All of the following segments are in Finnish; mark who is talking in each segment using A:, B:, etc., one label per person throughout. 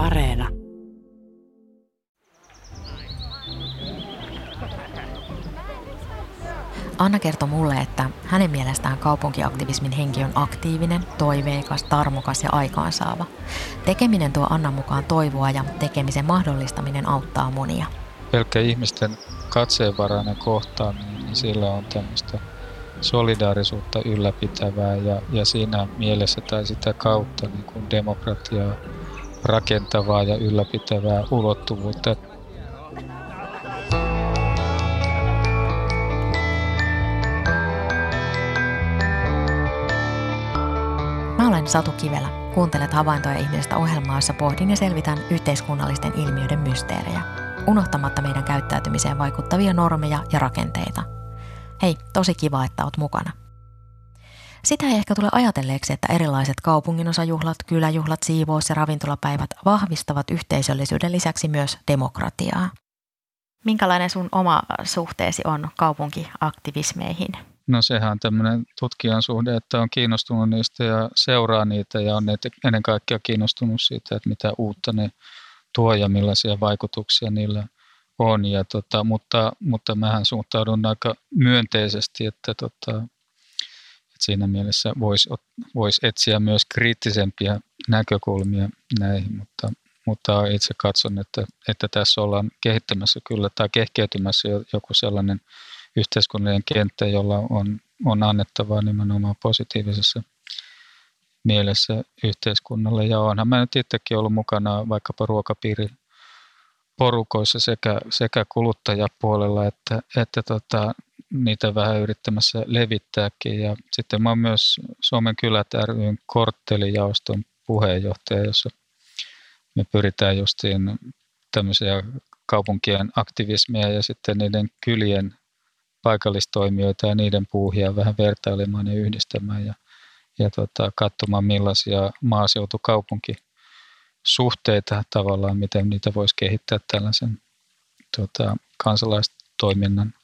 A: Areena.
B: Anna kertoi mulle, että hänen mielestään kaupunkiaktivismin henki on aktiivinen, toiveikas, tarmokas ja aikaansaava. Tekeminen tuo Annan mukaan toivoa ja tekemisen mahdollistaminen auttaa monia.
C: Pelkkä ihmisten katseenvarainen kohtaaminen, niin sillä on tämmöistä solidaarisuutta ylläpitävää ja, ja siinä mielessä tai sitä kautta niin kuin demokratiaa rakentavaa ja ylläpitävää ulottuvuutta.
B: Mä olen Satu Kivelä. Kuuntelet havaintoja ihmisestä ohjelmaa, jossa pohdin ja selvitän yhteiskunnallisten ilmiöiden mysteerejä, unohtamatta meidän käyttäytymiseen vaikuttavia normeja ja rakenteita. Hei, tosi kiva, että oot mukana. Sitä ei ehkä tule ajatelleeksi, että erilaiset kaupunginosajuhlat, kyläjuhlat, siivous- ja ravintolapäivät vahvistavat yhteisöllisyyden lisäksi myös demokratiaa. Minkälainen sun oma suhteesi on kaupunkiaktivismeihin?
C: No sehän on tämmöinen tutkijan suhde, että on kiinnostunut niistä ja seuraa niitä ja on ennen kaikkea kiinnostunut siitä, että mitä uutta ne tuo ja millaisia vaikutuksia niillä on. Ja tota, mutta, mutta mähän suhtaudun aika myönteisesti, että, tota, siinä mielessä voisi vois etsiä myös kriittisempiä näkökulmia näihin, mutta, mutta itse katson, että, että tässä ollaan kehittämässä kyllä tai kehkeytymässä joku sellainen yhteiskunnallinen kenttä, jolla on, on annettavaa nimenomaan positiivisessa mielessä yhteiskunnalle. Ja onhan mä nyt itsekin ollut mukana vaikkapa ruokapiiri porukoissa sekä, sekä kuluttajapuolella että, että tota, niitä vähän yrittämässä levittääkin. Ja sitten mä oon myös Suomen kylät ryn korttelijaoston puheenjohtaja, jossa me pyritään justiin tämmöisiä kaupunkien aktivismeja ja sitten niiden kylien paikallistoimijoita ja niiden puuhia vähän vertailemaan ja yhdistämään ja, ja tota, katsomaan millaisia maaseutukaupunki suhteita tavallaan, miten niitä voisi kehittää tällaisen tota, kansalaistoiminnan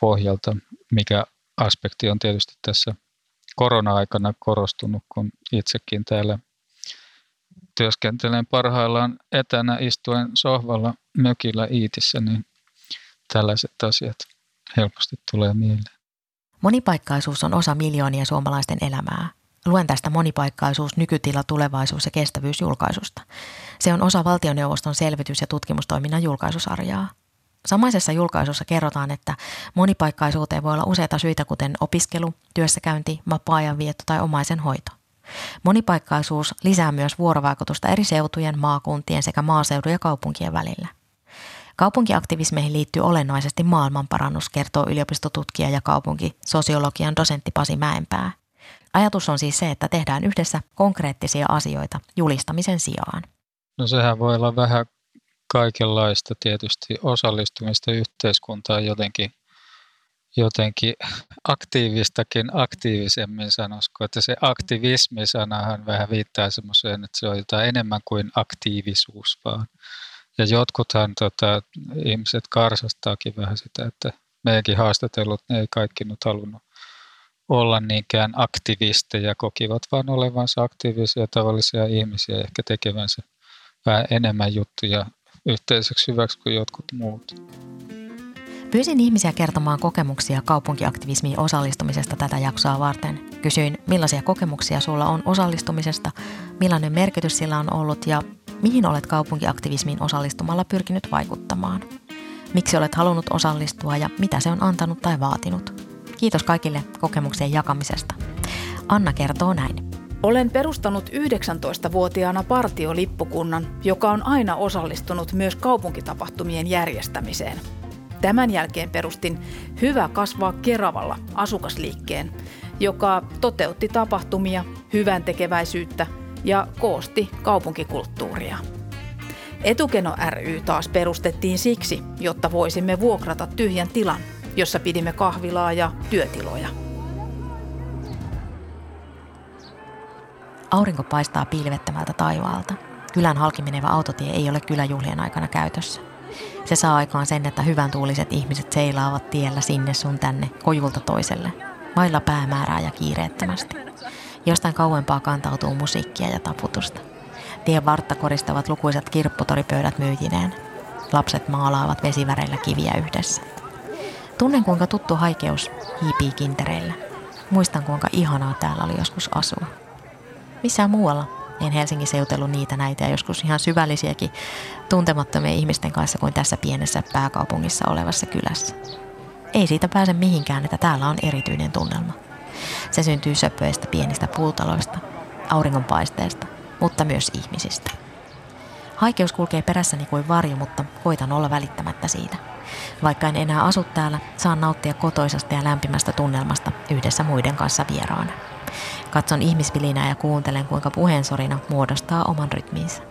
C: pohjalta, mikä aspekti on tietysti tässä korona-aikana korostunut, kun itsekin täällä työskentelen parhaillaan etänä istuen sohvalla mökillä Iitissä, niin tällaiset asiat helposti tulee mieleen.
B: Monipaikkaisuus on osa miljoonia suomalaisten elämää. Luen tästä monipaikkaisuus, nykytila, tulevaisuus ja kestävyys julkaisusta. Se on osa valtioneuvoston selvitys- ja tutkimustoiminnan julkaisusarjaa. Samaisessa julkaisussa kerrotaan, että monipaikkaisuuteen voi olla useita syitä, kuten opiskelu, työssäkäynti, vapaa-ajanvietto tai omaisen hoito. Monipaikkaisuus lisää myös vuorovaikutusta eri seutujen, maakuntien sekä maaseudun ja kaupunkien välillä. Kaupunkiaktivismeihin liittyy olennaisesti maailmanparannus, kertoo yliopistotutkija ja kaupunkisosiologian dosentti Pasi Mäenpää. Ajatus on siis se, että tehdään yhdessä konkreettisia asioita julistamisen sijaan.
C: No sehän voi olla vähän kaikenlaista tietysti osallistumista yhteiskuntaan jotenkin, jotenkin aktiivistakin aktiivisemmin sanoisiko, että se aktivismi-sanahan vähän viittaa semmoiseen, että se on jotain enemmän kuin aktiivisuus vaan. Ja jotkuthan tota, ihmiset karsastaakin vähän sitä, että meidänkin haastatellut, ne ei kaikki nyt halunnut olla niinkään aktivisteja, kokivat vaan olevansa aktiivisia tavallisia ihmisiä, ehkä tekevänsä vähän enemmän juttuja yhteiseksi hyväksi kuin jotkut muut.
B: Pyysin ihmisiä kertomaan kokemuksia kaupunkiaktivismiin osallistumisesta tätä jaksoa varten. Kysyin, millaisia kokemuksia sulla on osallistumisesta, millainen merkitys sillä on ollut ja mihin olet kaupunkiaktivismiin osallistumalla pyrkinyt vaikuttamaan. Miksi olet halunnut osallistua ja mitä se on antanut tai vaatinut. Kiitos kaikille kokemuksien jakamisesta. Anna kertoo näin.
D: Olen perustanut 19-vuotiaana partiolippukunnan, joka on aina osallistunut myös kaupunkitapahtumien järjestämiseen. Tämän jälkeen perustin Hyvä kasvaa Keravalla asukasliikkeen, joka toteutti tapahtumia, hyvän tekeväisyyttä ja koosti kaupunkikulttuuria. Etukeno ry taas perustettiin siksi, jotta voisimme vuokrata tyhjän tilan, jossa pidimme kahvilaa ja työtiloja.
B: Aurinko paistaa piilvettämältä taivaalta. Kylän halki menevä autotie ei ole kyläjuhlien aikana käytössä. Se saa aikaan sen, että hyvän tuuliset ihmiset seilaavat tiellä sinne sun tänne, kojulta toiselle, vailla päämäärää ja kiireettömästi. Jostain kauempaa kantautuu musiikkia ja taputusta. Tien vartta koristavat lukuisat kirpputoripöydät myyjineen. Lapset maalaavat vesiväreillä kiviä yhdessä. Tunnen kuinka tuttu haikeus hiipii kintereillä. Muistan kuinka ihanaa täällä oli joskus asua. Missään muualla en Helsingissä jutellut niitä näitä ja joskus ihan syvällisiäkin tuntemattomia ihmisten kanssa kuin tässä pienessä pääkaupungissa olevassa kylässä. Ei siitä pääse mihinkään, että täällä on erityinen tunnelma. Se syntyy söpöistä pienistä puutaloista, auringonpaisteesta, mutta myös ihmisistä. Haikeus kulkee perässäni kuin varjo, mutta koitan olla välittämättä siitä. Vaikka en enää asu täällä, saan nauttia kotoisasta ja lämpimästä tunnelmasta yhdessä muiden kanssa vieraana. Katson ihmisvilinää ja kuuntelen, kuinka puheensorina muodostaa oman rytmiinsä.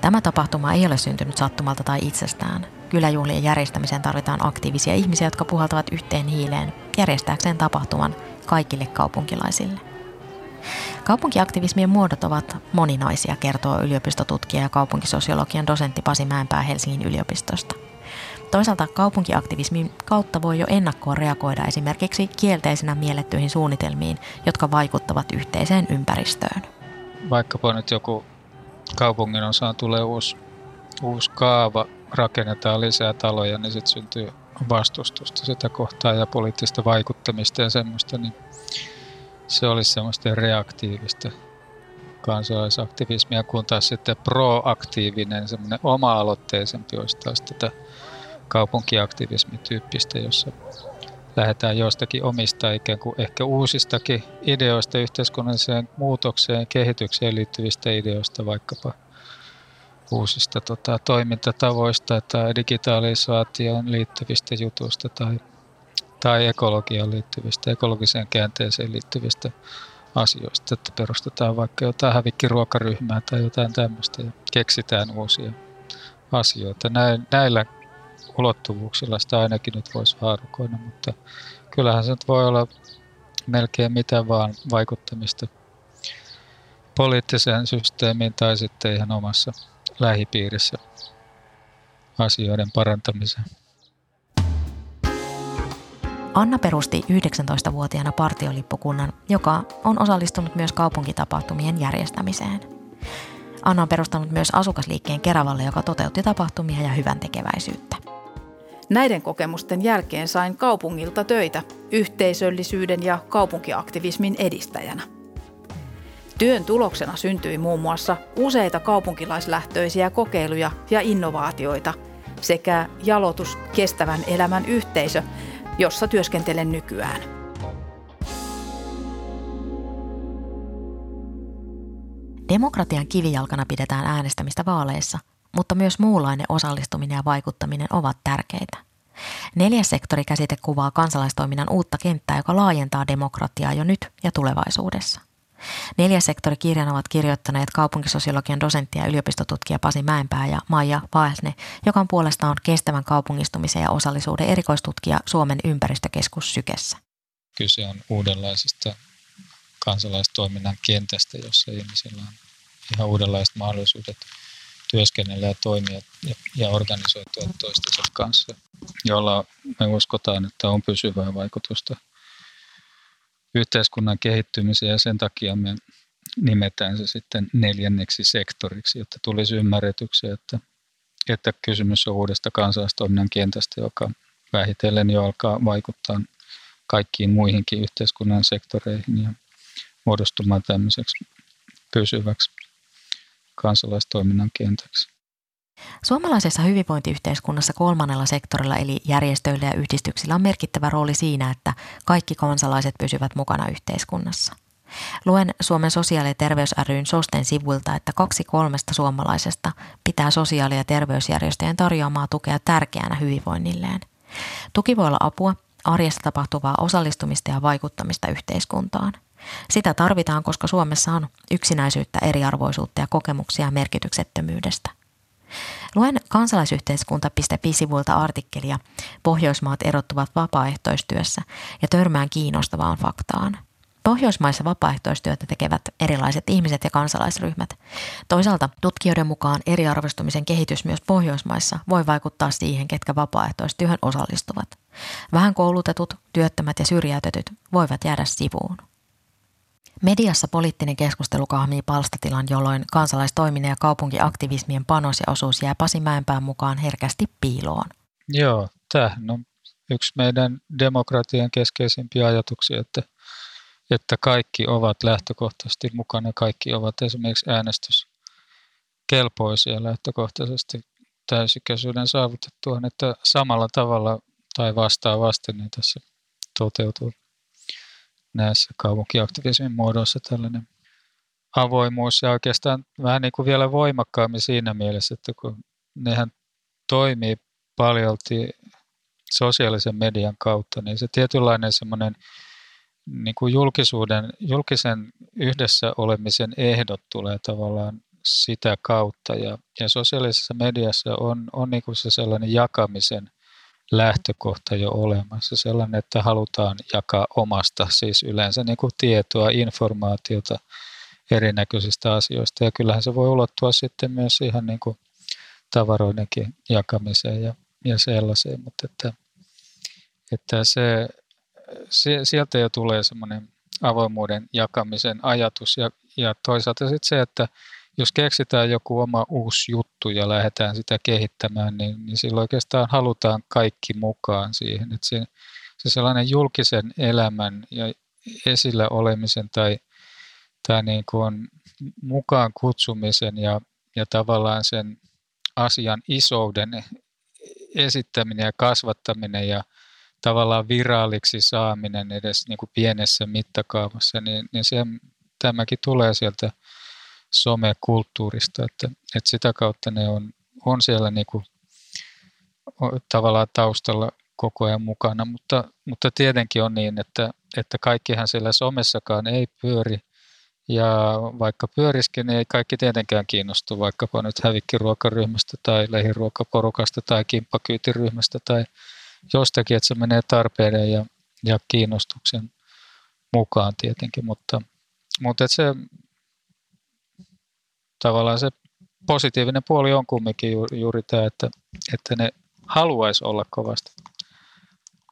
B: Tämä tapahtuma ei ole syntynyt sattumalta tai itsestään. Kyläjuhlien järjestämiseen tarvitaan aktiivisia ihmisiä, jotka puhaltavat yhteen hiileen järjestääkseen tapahtuman kaikille kaupunkilaisille. Kaupunkiaktivismien muodot ovat moninaisia, kertoo yliopistotutkija ja kaupunkisosiologian dosentti Pasi Mäenpää Helsingin yliopistosta. Toisaalta kaupunkiaktivismin kautta voi jo ennakkoon reagoida esimerkiksi kielteisenä miellettyihin suunnitelmiin, jotka vaikuttavat yhteiseen ympäristöön.
C: Vaikkapa nyt joku kaupungin osaan tulee uusi, uusi kaava, rakennetaan lisää taloja, niin sitten syntyy vastustusta sitä kohtaa ja poliittista vaikuttamista ja semmoista, niin se olisi semmoista reaktiivista kansalaisaktivismia, kun taas sitten proaktiivinen, semmoinen oma-aloitteisempi olisi taas tätä kaupunkiaktivismityyppistä, jossa lähdetään jostakin omista ikään kuin ehkä uusistakin ideoista yhteiskunnalliseen muutokseen, kehitykseen liittyvistä ideoista, vaikkapa uusista tota, toimintatavoista tai digitalisaatioon liittyvistä jutuista tai, tai ekologiaan liittyvistä, ekologiseen käänteeseen liittyvistä asioista, että perustetaan vaikka jotain hävikkiruokaryhmää tai jotain tämmöistä ja keksitään uusia asioita. Näillä ulottuvuuksilla sitä ainakin nyt voisi haarukoida, mutta kyllähän se nyt voi olla melkein mitä vaan vaikuttamista poliittiseen systeemiin tai sitten ihan omassa lähipiirissä asioiden parantamiseen.
B: Anna perusti 19-vuotiaana partiolippukunnan, joka on osallistunut myös kaupunkitapahtumien järjestämiseen. Anna on perustanut myös asukasliikkeen Keravalle, joka toteutti tapahtumia ja hyvän tekeväisyyttä.
D: Näiden kokemusten jälkeen sain kaupungilta töitä yhteisöllisyyden ja kaupunkiaktivismin edistäjänä. Työn tuloksena syntyi muun muassa useita kaupunkilaislähtöisiä kokeiluja ja innovaatioita sekä jalotus kestävän elämän yhteisö, jossa työskentelen nykyään.
B: Demokratian kivijalkana pidetään äänestämistä vaaleissa – mutta myös muunlainen osallistuminen ja vaikuttaminen ovat tärkeitä. Neljäs sektori käsite kuvaa kansalaistoiminnan uutta kenttää, joka laajentaa demokratiaa jo nyt ja tulevaisuudessa. Neljäs sektori kirjan ovat kirjoittaneet kaupunkisosiologian dosentti ja yliopistotutkija Pasi Mäenpää ja Maija Vaesne, joka on puolestaan kestävän kaupungistumisen ja osallisuuden erikoistutkija Suomen ympäristökeskus Sykessä.
C: Kyse on uudenlaisesta kansalaistoiminnan kentästä, jossa ihmisillä on ihan uudenlaiset mahdollisuudet työskennellä ja toimia ja, ja organisoitua toistensa kanssa, jolla me uskotaan, että on pysyvää vaikutusta yhteiskunnan kehittymiseen. Ja sen takia me nimetään se sitten neljänneksi sektoriksi, jotta tulisi ymmärretyksi, että, että kysymys on uudesta kansalaistoiminnan kentästä, joka vähitellen jo alkaa vaikuttaa kaikkiin muihinkin yhteiskunnan sektoreihin ja muodostumaan tämmöiseksi pysyväksi kansalaistoiminnan kentäksi.
B: Suomalaisessa hyvinvointiyhteiskunnassa kolmannella sektorilla eli järjestöillä ja yhdistyksillä on merkittävä rooli siinä, että kaikki kansalaiset pysyvät mukana yhteiskunnassa. Luen Suomen sosiaali- ja terveys ryn SOSTEN sivuilta, että kaksi kolmesta suomalaisesta pitää sosiaali- ja terveysjärjestöjen tarjoamaa tukea tärkeänä hyvinvoinnilleen. Tuki voi olla apua, arjessa tapahtuvaa osallistumista ja vaikuttamista yhteiskuntaan – sitä tarvitaan, koska Suomessa on yksinäisyyttä, eriarvoisuutta ja kokemuksia merkityksettömyydestä. Luen kansalaisyhteiskunta.fi-sivuilta artikkelia Pohjoismaat erottuvat vapaaehtoistyössä ja törmään kiinnostavaan faktaan. Pohjoismaissa vapaaehtoistyötä tekevät erilaiset ihmiset ja kansalaisryhmät. Toisaalta tutkijoiden mukaan eriarvoistumisen kehitys myös Pohjoismaissa voi vaikuttaa siihen, ketkä vapaaehtoistyöhön osallistuvat. Vähän koulutetut, työttömät ja syrjäytetyt voivat jäädä sivuun. Mediassa poliittinen keskustelu kahmii palstatilan, jolloin kansalaistoiminnan ja kaupunkiaktivismien panos ja osuus jää Pasi Mäenpään mukaan herkästi piiloon.
C: Joo, tämähän on yksi meidän demokratian keskeisimpiä ajatuksia, että, että kaikki ovat lähtökohtaisesti mukana, kaikki ovat esimerkiksi äänestyskelpoisia lähtökohtaisesti täysikäisyyden saavutettua, että samalla tavalla tai vastaavasti niin tässä toteutuu näissä kaupunkiaktivismin muodoissa tällainen avoimuus ja oikeastaan vähän niin kuin vielä voimakkaammin siinä mielessä, että kun nehän toimii paljolti sosiaalisen median kautta, niin se tietynlainen semmoinen niin kuin julkisuuden, julkisen yhdessä olemisen ehdot tulee tavallaan sitä kautta. Ja, ja sosiaalisessa mediassa on, on niin kuin se sellainen jakamisen lähtökohta jo olemassa, sellainen, että halutaan jakaa omasta, siis yleensä niin kuin tietoa, informaatiota erinäköisistä asioista. Ja kyllähän se voi ulottua sitten myös ihan niin kuin tavaroidenkin jakamiseen ja, ja sellaiseen, mutta että, että se, se, sieltä jo tulee semmoinen avoimuuden jakamisen ajatus ja, ja toisaalta sitten se, että jos keksitään joku oma uusi juttu ja lähdetään sitä kehittämään, niin, niin silloin oikeastaan halutaan kaikki mukaan siihen. Että se, se sellainen julkisen elämän ja esillä olemisen tai, tai niin kuin mukaan kutsumisen ja, ja tavallaan sen asian isouden esittäminen ja kasvattaminen ja tavallaan viraaliksi saaminen edes niin kuin pienessä mittakaavassa, niin, niin se, tämäkin tulee sieltä somekulttuurista, että, että sitä kautta ne on, on siellä niin kuin, tavallaan taustalla koko ajan mukana, mutta, mutta tietenkin on niin, että, että kaikkihan siellä somessakaan ei pyöri, ja vaikka pyöriskin, niin ei kaikki tietenkään kiinnostu vaikkapa nyt hävikkiruokaryhmästä tai lähiruokaporukasta tai kimppakyytiryhmästä tai jostakin, että se menee tarpeiden ja, ja kiinnostuksen mukaan tietenkin, mutta, mutta että se tavallaan se positiivinen puoli on kumminkin juuri, juuri tämä, että, että ne haluaisi olla kovasti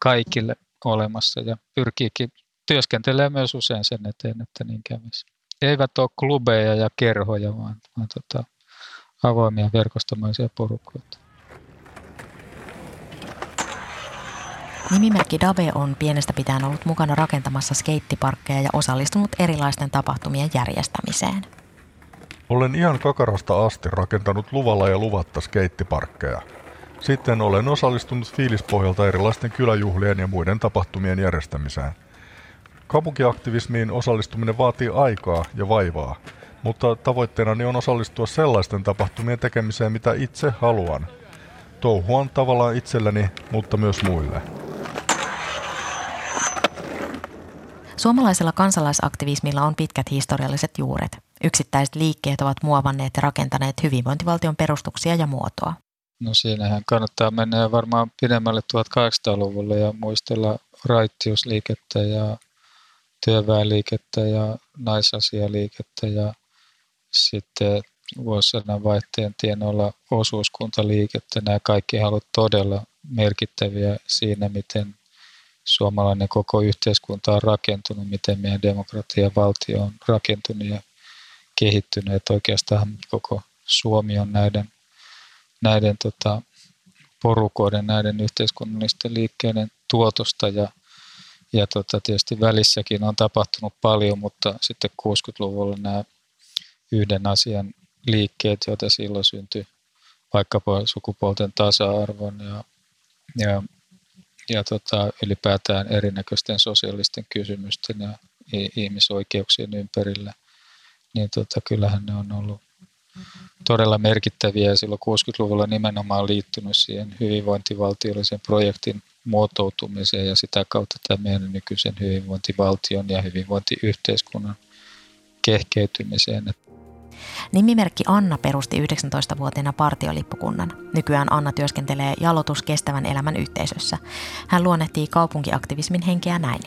C: kaikille olemassa ja pyrkiikin työskentelee myös usein sen eteen, että niin kävisi. Eivät ole klubeja ja kerhoja, vaan, vaan tota, avoimia verkostomaisia porukoita.
B: Nimimerkki Dave on pienestä pitäen ollut mukana rakentamassa skeittiparkkeja ja osallistunut erilaisten tapahtumien järjestämiseen.
A: Olen ihan kakarasta asti rakentanut luvalla ja luvatta skeittiparkkeja. Sitten olen osallistunut fiilispohjalta erilaisten kyläjuhlien ja muiden tapahtumien järjestämiseen. Kaupunkiaktivismiin osallistuminen vaatii aikaa ja vaivaa, mutta tavoitteenani on osallistua sellaisten tapahtumien tekemiseen, mitä itse haluan. Touhuan tavallaan itselleni, mutta myös muille.
B: Suomalaisella kansalaisaktivismilla on pitkät historialliset juuret. Yksittäiset liikkeet ovat muovanneet ja rakentaneet hyvinvointivaltion perustuksia ja muotoa.
C: No siinähän kannattaa mennä varmaan pidemmälle 1800-luvulle ja muistella raittiusliikettä ja työväenliikettä ja naisasialiikettä ja sitten vuosisadan vaihteen tienoilla osuuskuntaliikettä. Nämä kaikki ovat todella merkittäviä siinä, miten suomalainen koko yhteiskunta on rakentunut, miten meidän demokratia ja valtio on rakentunut ja kehittynyt. Että oikeastaan koko Suomi on näiden, näiden tota, porukoiden, näiden yhteiskunnallisten liikkeiden tuotosta ja, ja tota, tietysti välissäkin on tapahtunut paljon, mutta sitten 60-luvulla nämä yhden asian liikkeet, joita silloin syntyi vaikkapa sukupuolten tasa-arvon ja, ja ja tota, ylipäätään erinäköisten sosiaalisten kysymysten ja ihmisoikeuksien ympärillä, niin tota, kyllähän ne on ollut todella merkittäviä ja silloin 60-luvulla nimenomaan liittynyt siihen hyvinvointivaltiollisen projektin muotoutumiseen ja sitä kautta tämä meidän nykyisen hyvinvointivaltion ja hyvinvointiyhteiskunnan kehkeytymiseen.
B: Nimimerkki Anna perusti 19-vuotiaana partiolippukunnan. Nykyään Anna työskentelee jalotus kestävän elämän yhteisössä. Hän luonnehtii kaupunkiaktivismin henkeä näin.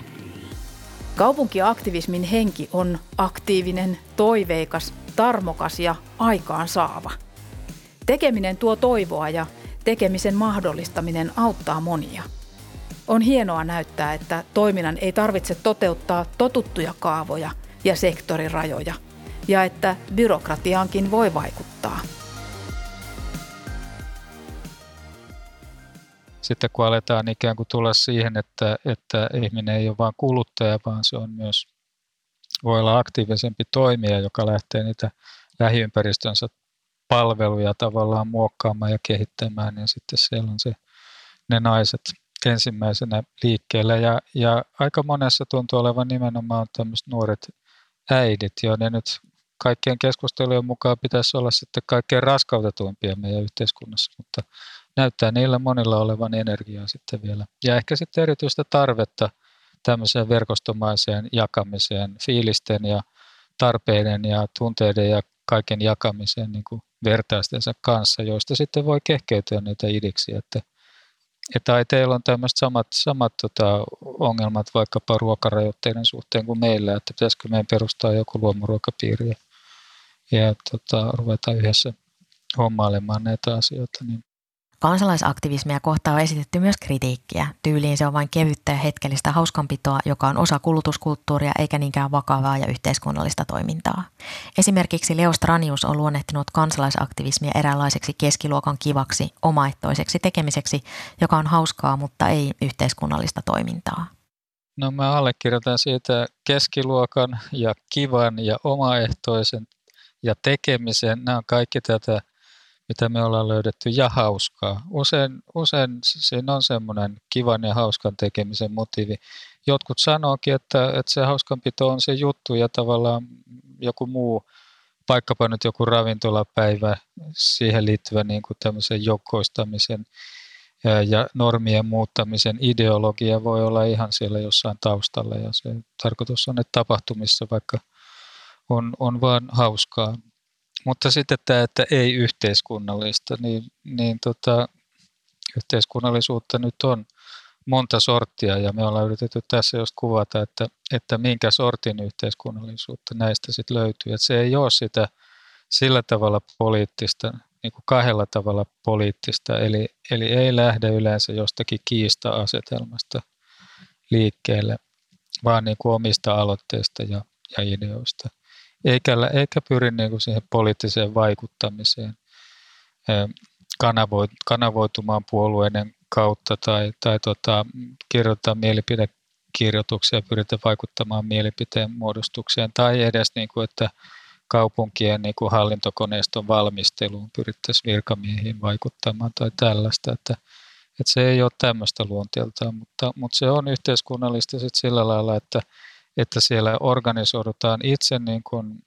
D: Kaupunkiaktivismin henki on aktiivinen, toiveikas, tarmokas ja aikaansaava. Tekeminen tuo toivoa ja tekemisen mahdollistaminen auttaa monia. On hienoa näyttää, että toiminnan ei tarvitse toteuttaa totuttuja kaavoja – ja sektorirajoja ja että byrokratiaankin voi vaikuttaa.
C: Sitten kun aletaan ikään kuin tulla siihen, että, että ihminen ei ole vain kuluttaja, vaan se on myös, voi olla aktiivisempi toimija, joka lähtee niitä lähiympäristönsä palveluja tavallaan muokkaamaan ja kehittämään, niin sitten siellä on se, ne naiset ensimmäisenä liikkeellä. Ja, ja aika monessa tuntuu olevan nimenomaan tämmöiset nuoret äidit, joiden nyt kaikkien keskustelujen mukaan pitäisi olla sitten kaikkein raskautetuimpia meidän yhteiskunnassa, mutta näyttää niillä monilla olevan energiaa sitten vielä. Ja ehkä sitten erityistä tarvetta tämmöiseen verkostomaiseen jakamiseen, fiilisten ja tarpeiden ja tunteiden ja kaiken jakamiseen niin kuin vertaistensa kanssa, joista sitten voi kehkeytyä niitä idiksi, että ja taiteilla on tämmöiset samat, samat tota, ongelmat vaikkapa ruokarajoitteiden suhteen kuin meillä, että pitäisikö meidän perustaa joku luomuruokapiiri ja, ja tota, ruveta yhdessä hommailemaan näitä asioita. Niin
B: Kansalaisaktivismia kohtaan on esitetty myös kritiikkiä. Tyyliin se on vain kevyttä ja hetkellistä hauskanpitoa, joka on osa kulutuskulttuuria eikä niinkään vakavaa ja yhteiskunnallista toimintaa. Esimerkiksi Leo Stranius on luonnehtinut kansalaisaktivismia eräänlaiseksi keskiluokan kivaksi, omaehtoiseksi tekemiseksi, joka on hauskaa, mutta ei yhteiskunnallista toimintaa.
C: No mä allekirjoitan siitä keskiluokan ja kivan ja omaehtoisen ja tekemisen. Nämä on kaikki tätä mitä me ollaan löydetty, ja hauskaa. Usein, usein siinä on semmoinen kivan ja hauskan tekemisen motiivi. Jotkut sanookin, että, että se hauskanpito on se juttu ja tavallaan joku muu, vaikkapa nyt joku ravintolapäivä, siihen liittyvä niin kuin tämmöisen joukkoistamisen ja, ja normien muuttamisen ideologia voi olla ihan siellä jossain taustalla ja se tarkoitus on, että tapahtumissa vaikka on, on vaan hauskaa. Mutta sitten tämä, että ei yhteiskunnallista, niin, niin tota, yhteiskunnallisuutta nyt on monta sorttia ja me ollaan yritetty tässä just kuvata, että, että minkä sortin yhteiskunnallisuutta näistä sitten löytyy. Että se ei ole sitä sillä tavalla poliittista, niin kuin kahdella tavalla poliittista, eli, eli ei lähde yleensä jostakin kiista-asetelmasta liikkeelle, vaan niin kuin omista aloitteista ja, ja ideoista – eikä, eikä pyri niin kuin siihen poliittiseen vaikuttamiseen kanavoitumaan puolueiden kautta tai, tai tota, kirjoittaa mielipidekirjoituksia ja pyritään vaikuttamaan mielipiteen muodostukseen tai edes niin kuin, että kaupunkien niin kuin hallintokoneiston valmisteluun pyrittäisiin virkamiehiin vaikuttamaan tai tällaista, että, että se ei ole tämmöistä luonteeltaan, mutta, mutta se on yhteiskunnallista sillä lailla, että että siellä organisoidutaan itse niin kuin,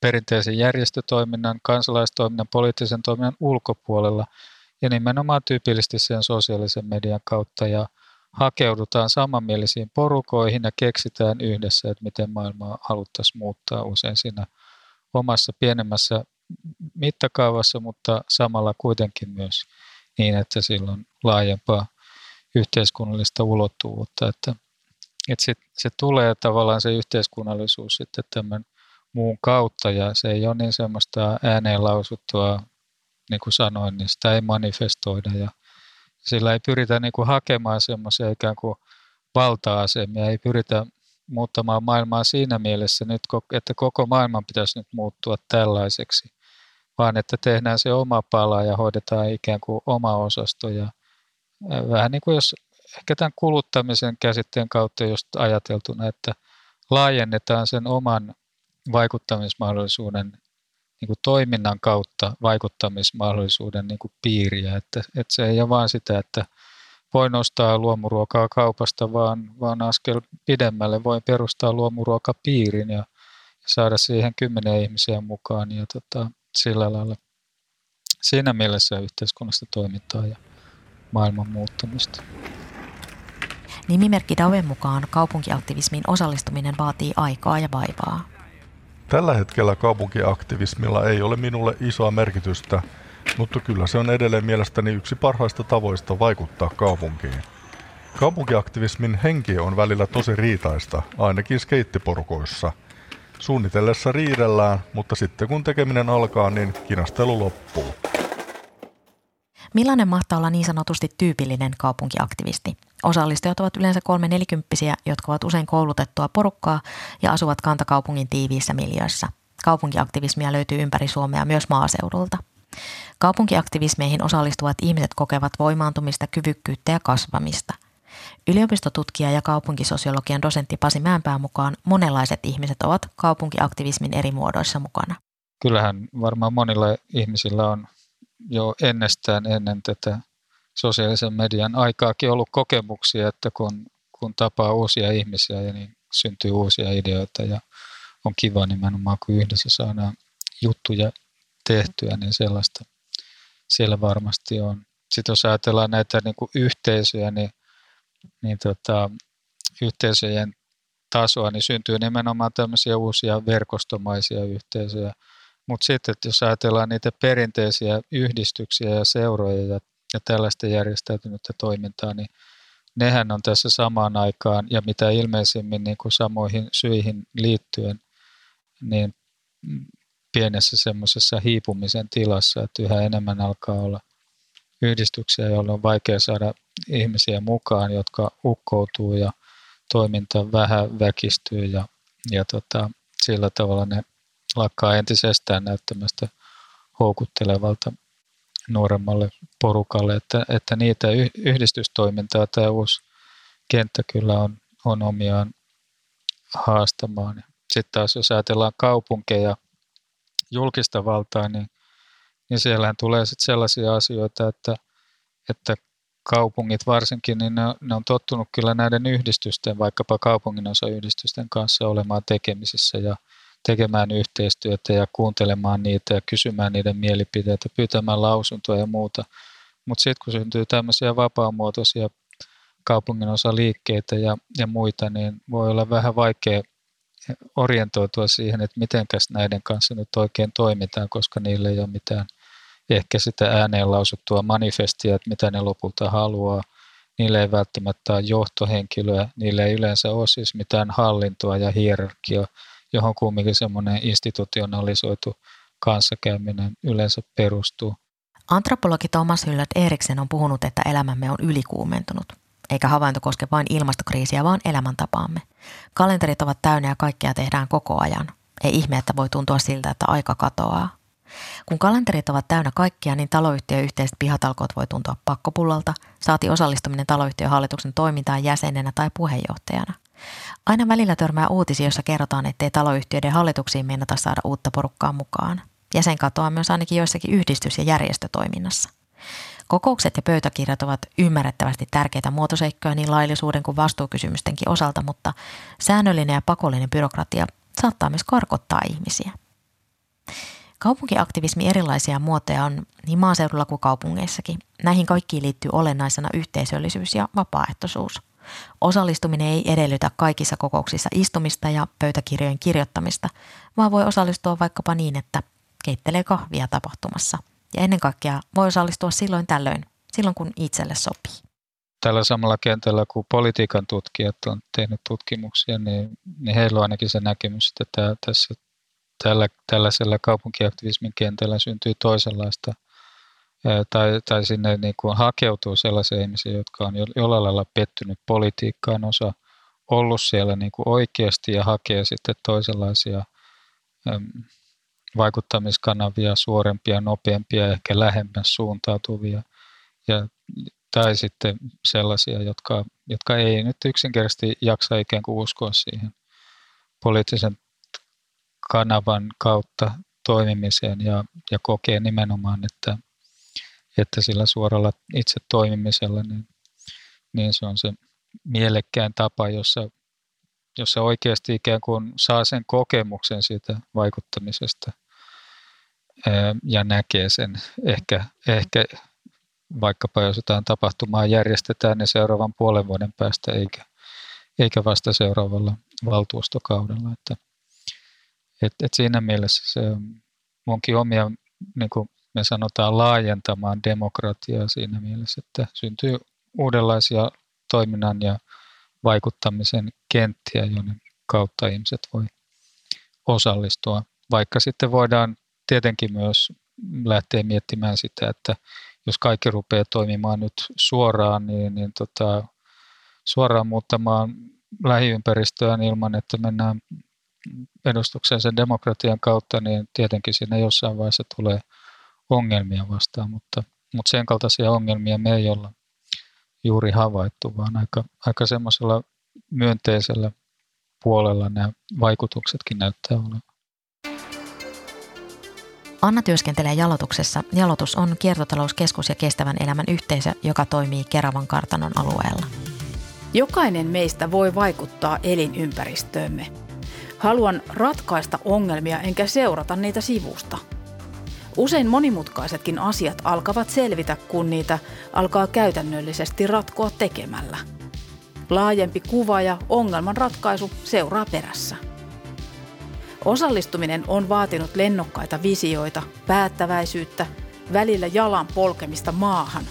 C: perinteisen järjestötoiminnan, kansalaistoiminnan, poliittisen toiminnan ulkopuolella ja nimenomaan tyypillisesti sen sosiaalisen median kautta ja hakeudutaan samanmielisiin porukoihin ja keksitään yhdessä, että miten maailmaa haluttaisiin muuttaa usein siinä omassa pienemmässä mittakaavassa, mutta samalla kuitenkin myös niin, että sillä on laajempaa yhteiskunnallista ulottuvuutta. Että että sit, se tulee tavallaan se yhteiskunnallisuus sitten tämän muun kautta ja se ei ole niin semmoista ääneen lausuttua, niin kuin sanoin, niin sitä ei manifestoida ja sillä ei pyritä niin kuin hakemaan semmoisia ikään kuin valta-asemia, ei pyritä muuttamaan maailmaa siinä mielessä nyt, että koko maailman pitäisi nyt muuttua tällaiseksi, vaan että tehdään se oma pala ja hoidetaan ikään kuin oma osasto ja vähän niin kuin jos ehkä tämän kuluttamisen käsitteen kautta just ajateltuna, että laajennetaan sen oman vaikuttamismahdollisuuden niin kuin toiminnan kautta vaikuttamismahdollisuuden niin kuin piiriä. Että, että se ei ole vain sitä, että voi nostaa luomuruokaa kaupasta, vaan, vaan askel pidemmälle voi perustaa luomuruokapiirin ja, saada siihen kymmenen ihmisiä mukaan ja tota, sillä lailla siinä mielessä yhteiskunnasta toimintaa ja maailman muuttamista.
B: Nimimerkki Daven mukaan kaupunkiaktivismiin osallistuminen vaatii aikaa ja vaivaa.
A: Tällä hetkellä kaupunkiaktivismilla ei ole minulle isoa merkitystä, mutta kyllä se on edelleen mielestäni yksi parhaista tavoista vaikuttaa kaupunkiin. Kaupunkiaktivismin henki on välillä tosi riitaista, ainakin skeittiporukoissa. Suunnitellessa riidellään, mutta sitten kun tekeminen alkaa, niin kinastelu loppuu.
B: Millainen mahtaa olla niin sanotusti tyypillinen kaupunkiaktivisti? Osallistujat ovat yleensä kolme nelikymppisiä, jotka ovat usein koulutettua porukkaa ja asuvat kantakaupungin tiiviissä miljöissä. Kaupunkiaktivismia löytyy ympäri Suomea myös maaseudulta. Kaupunkiaktivismeihin osallistuvat ihmiset kokevat voimaantumista, kyvykkyyttä ja kasvamista. Yliopistotutkija ja kaupunkisosiologian dosentti Pasi Mäenpää mukaan monenlaiset ihmiset ovat kaupunkiaktivismin eri muodoissa mukana.
C: Kyllähän varmaan monilla ihmisillä on jo ennestään ennen tätä sosiaalisen median aikaakin ollut kokemuksia, että kun, kun tapaa uusia ihmisiä ja niin syntyy uusia ideoita ja on kiva nimenomaan, kun yhdessä saadaan juttuja tehtyä, niin sellaista siellä varmasti on. Sitten jos ajatellaan näitä niin kuin yhteisöjä, niin, niin tota, yhteisöjen tasoa, niin syntyy nimenomaan tämmöisiä uusia verkostomaisia yhteisöjä. Mutta sitten, että jos ajatellaan niitä perinteisiä yhdistyksiä ja seuroja ja, ja tällaista järjestäytynyttä toimintaa, niin nehän on tässä samaan aikaan. Ja mitä ilmeisimmin niin kuin samoihin syihin liittyen, niin pienessä semmoisessa hiipumisen tilassa, että yhä enemmän alkaa olla yhdistyksiä, joilla on vaikea saada ihmisiä mukaan, jotka ukkoutuu ja toiminta vähän väkistyy ja, ja tota, sillä tavalla ne lakkaa entisestään näyttämästä houkuttelevalta nuoremmalle porukalle, että, että niitä yhdistystoimintaa tämä uusi kenttä kyllä on, on omiaan haastamaan. Sitten taas jos ajatellaan kaupunkeja, julkista valtaa, niin, niin siellähän tulee sitten sellaisia asioita, että, että kaupungit varsinkin, niin ne, ne on tottunut kyllä näiden yhdistysten, vaikkapa kaupunginosayhdistysten kanssa olemaan tekemisissä ja tekemään yhteistyötä ja kuuntelemaan niitä ja kysymään niiden mielipiteitä, pyytämään lausuntoja ja muuta. Mutta sitten kun syntyy tämmöisiä vapaamuotoisia kaupunginosaliikkeitä ja, ja muita, niin voi olla vähän vaikea orientoitua siihen, että miten näiden kanssa nyt oikein toimitaan, koska niille ei ole mitään ehkä sitä ääneen lausuttua manifestia, että mitä ne lopulta haluaa. Niille ei välttämättä ole johtohenkilöä, niille ei yleensä ole siis mitään hallintoa ja hierarkia, johon kumminkin semmoinen institutionalisoitu kanssakäyminen yleensä perustuu.
B: Antropologi Thomas Hyllert Eriksen on puhunut, että elämämme on ylikuumentunut – eikä havainto koske vain ilmastokriisiä, vaan elämäntapaamme. Kalenterit ovat täynnä ja kaikkea tehdään koko ajan. Ei ihme, että voi tuntua siltä, että aika katoaa. Kun kalenterit ovat täynnä kaikkia, niin taloyhtiön yhteiset pihatalkoot voi tuntua pakkopullalta, saati osallistuminen taloyhtiön hallituksen toimintaan jäsenenä tai puheenjohtajana. Aina välillä törmää uutisia, jossa kerrotaan, ettei taloyhtiöiden hallituksiin mennata saada uutta porukkaa mukaan. Jäsen katoaa myös ainakin joissakin yhdistys- ja järjestötoiminnassa. Kokoukset ja pöytäkirjat ovat ymmärrettävästi tärkeitä muotoseikkoja niin laillisuuden kuin vastuukysymystenkin osalta, mutta säännöllinen ja pakollinen byrokratia saattaa myös karkottaa ihmisiä. Kaupunkiaktivismi erilaisia muotoja on niin maaseudulla kuin kaupungeissakin. Näihin kaikkiin liittyy olennaisena yhteisöllisyys ja vapaaehtoisuus. Osallistuminen ei edellytä kaikissa kokouksissa istumista ja pöytäkirjojen kirjoittamista, vaan voi osallistua vaikkapa niin, että keittelee kahvia tapahtumassa – ja ennen kaikkea voi osallistua silloin tällöin, silloin kun itselle sopii.
C: Tällä samalla kentällä, kun politiikan tutkijat on tehnyt tutkimuksia, niin, niin heillä on ainakin se näkemys, että tämä, tässä, tällä, tällaisella kaupunkiaktivismin kentällä syntyy toisenlaista tai, tai sinne niin kuin hakeutuu sellaisia ihmisiä, jotka on jollain lailla pettynyt politiikkaan, osa ollut siellä niin kuin oikeasti ja hakee sitten toisenlaisia vaikuttamiskanavia, suorempia, nopeampia, ehkä lähemmäs suuntautuvia. Ja, tai sitten sellaisia, jotka, jotka ei nyt yksinkertaisesti jaksa ikään kuin uskoa siihen poliittisen kanavan kautta toimimiseen ja, ja kokee nimenomaan, että, että sillä suoralla itse toimimisella niin, niin se on se mielekkään tapa, jossa, jossa oikeasti ikään kuin saa sen kokemuksen siitä vaikuttamisesta – ja näkee sen ehkä, ehkä vaikkapa jos jotain tapahtumaa järjestetään, niin seuraavan puolen vuoden päästä eikä, eikä vasta seuraavalla valtuustokaudella. Että, et, et siinä mielessä se onkin omia, niin kuin me sanotaan, laajentamaan demokratiaa siinä mielessä, että syntyy uudenlaisia toiminnan ja vaikuttamisen kenttiä, joiden kautta ihmiset voi osallistua. Vaikka sitten voidaan tietenkin myös lähtee miettimään sitä, että jos kaikki rupeaa toimimaan nyt suoraan, niin, niin tota, suoraan muuttamaan lähiympäristöään ilman, että mennään edustuksellisen demokratian kautta, niin tietenkin siinä jossain vaiheessa tulee ongelmia vastaan, mutta, mutta sen kaltaisia ongelmia me ei olla juuri havaittu, vaan aika, aika semmoisella myönteisellä puolella nämä vaikutuksetkin näyttää olevan.
B: Anna työskentelee jalotuksessa. Jalotus on kiertotalouskeskus ja kestävän elämän yhteisö, joka toimii Keravan kartanon alueella.
D: Jokainen meistä voi vaikuttaa elinympäristöömme. Haluan ratkaista ongelmia enkä seurata niitä sivusta. Usein monimutkaisetkin asiat alkavat selvitä, kun niitä alkaa käytännöllisesti ratkoa tekemällä. Laajempi kuva ja ongelman ratkaisu seuraa perässä. Osallistuminen on vaatinut lennokkaita visioita, päättäväisyyttä, välillä jalan polkemista maahan,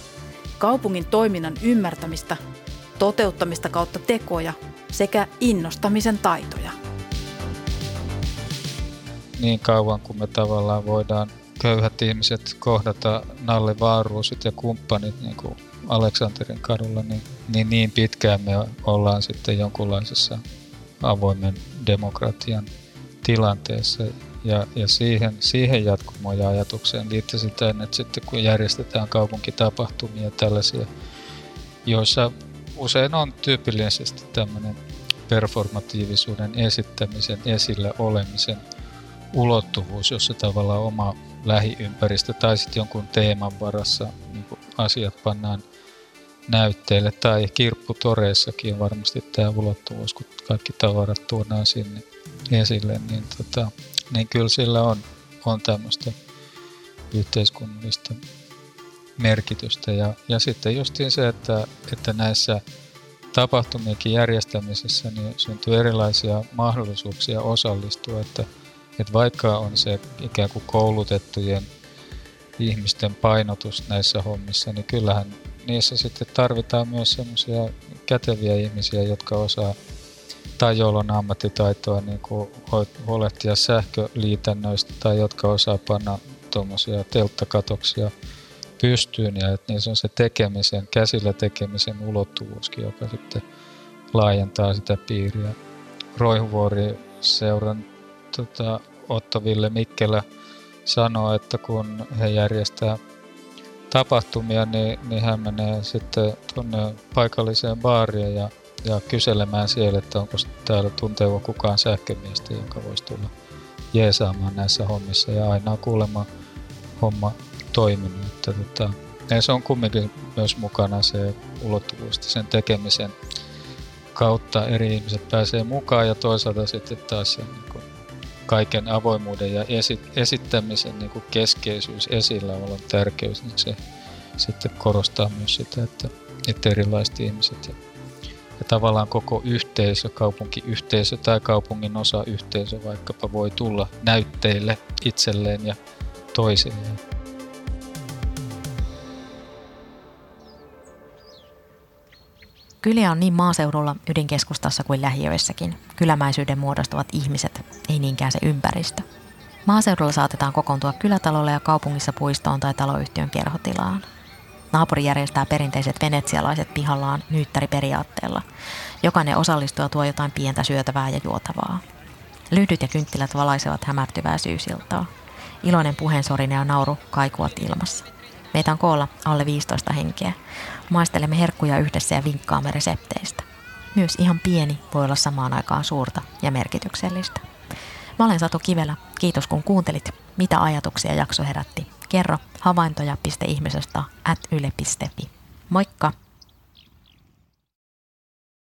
D: kaupungin toiminnan ymmärtämistä, toteuttamista kautta tekoja sekä innostamisen taitoja.
C: Niin kauan kuin me tavallaan voidaan köyhät ihmiset kohdata Nalle Vaaruusit ja kumppanit niin kuin Aleksanterin kadulla, niin, niin, niin pitkään me ollaan sitten jonkunlaisessa avoimen demokratian tilanteessa. Ja, ja siihen, siihen jatkumoon ja ajatukseen liittyy sitä, että sitten kun järjestetään kaupunkitapahtumia tällaisia, joissa usein on tyypillisesti tämmöinen performatiivisuuden esittämisen, esillä olemisen ulottuvuus, jossa tavallaan oma lähiympäristö tai sitten jonkun teeman varassa niin asiat pannaan näytteille. Tai kirpputoreissakin on varmasti tämä ulottuvuus, kun kaikki tavarat tuodaan sinne esille, niin, tota, niin kyllä sillä on, on tämmöistä yhteiskunnallista merkitystä. Ja, ja sitten justiin se, että, että näissä tapahtumienkin järjestämisessä niin syntyy erilaisia mahdollisuuksia osallistua, että, että vaikka on se ikään kuin koulutettujen ihmisten painotus näissä hommissa, niin kyllähän niissä sitten tarvitaan myös semmoisia käteviä ihmisiä, jotka osaa tai joilla on ammattitaitoa niin kuin huolehtia sähköliitännöistä tai jotka osaa panna tuommoisia telttakatoksia pystyyn ja että niissä on se tekemisen, käsillä tekemisen ulottuvuuskin, joka sitten laajentaa sitä piiriä. Roihuvuori seuran tota, Otto Ville Mikkelä sanoo, että kun he järjestää tapahtumia, niin, niin hän menee sitten tuonne paikalliseen baariin ja, ja kyselemään siellä, että onko täällä tunteeko kukaan sähkömiestä, joka voisi tulla jeesaamaan näissä hommissa. Ja aina on kuulemma homma toiminut. Että, tota, ja se on kumminkin myös mukana se ulottuvuus sen tekemisen kautta eri ihmiset pääsee mukaan ja toisaalta sitten taas se kuin kaiken avoimuuden ja esi- esittämisen niin kuin keskeisyys, esilläolon tärkeys, niin se sitten korostaa myös sitä, että, että erilaiset ihmiset ja, ja tavallaan koko yhteisö, kaupunkiyhteisö tai kaupungin osa yhteisö vaikkapa voi tulla näytteille itselleen ja toisilleen.
B: Kyliä on niin maaseudulla, ydinkeskustassa kuin lähiöissäkin. Kylämäisyyden muodostavat ihmiset, ei niinkään se ympäristö. Maaseudulla saatetaan kokoontua kylätalolle ja kaupungissa puistoon tai taloyhtiön kerhotilaan. Naapuri järjestää perinteiset venetsialaiset pihallaan nyyttäriperiaatteella. Jokainen osallistuja tuo jotain pientä syötävää ja juotavaa. Lyhdyt ja kynttilät valaisevat hämärtyvää syysiltaa. Iloinen puheensorine ja nauru kaikuvat ilmassa. Meitä on koolla alle 15 henkeä. Maistelemme herkkuja yhdessä ja vinkkaamme resepteistä. Myös ihan pieni voi olla samaan aikaan suurta ja merkityksellistä. Mä olen Satu Kivelä. Kiitos kun kuuntelit. Mitä ajatuksia jakso herätti? Kerro havaintoja.ihmisestä at yle.fi. Moikka!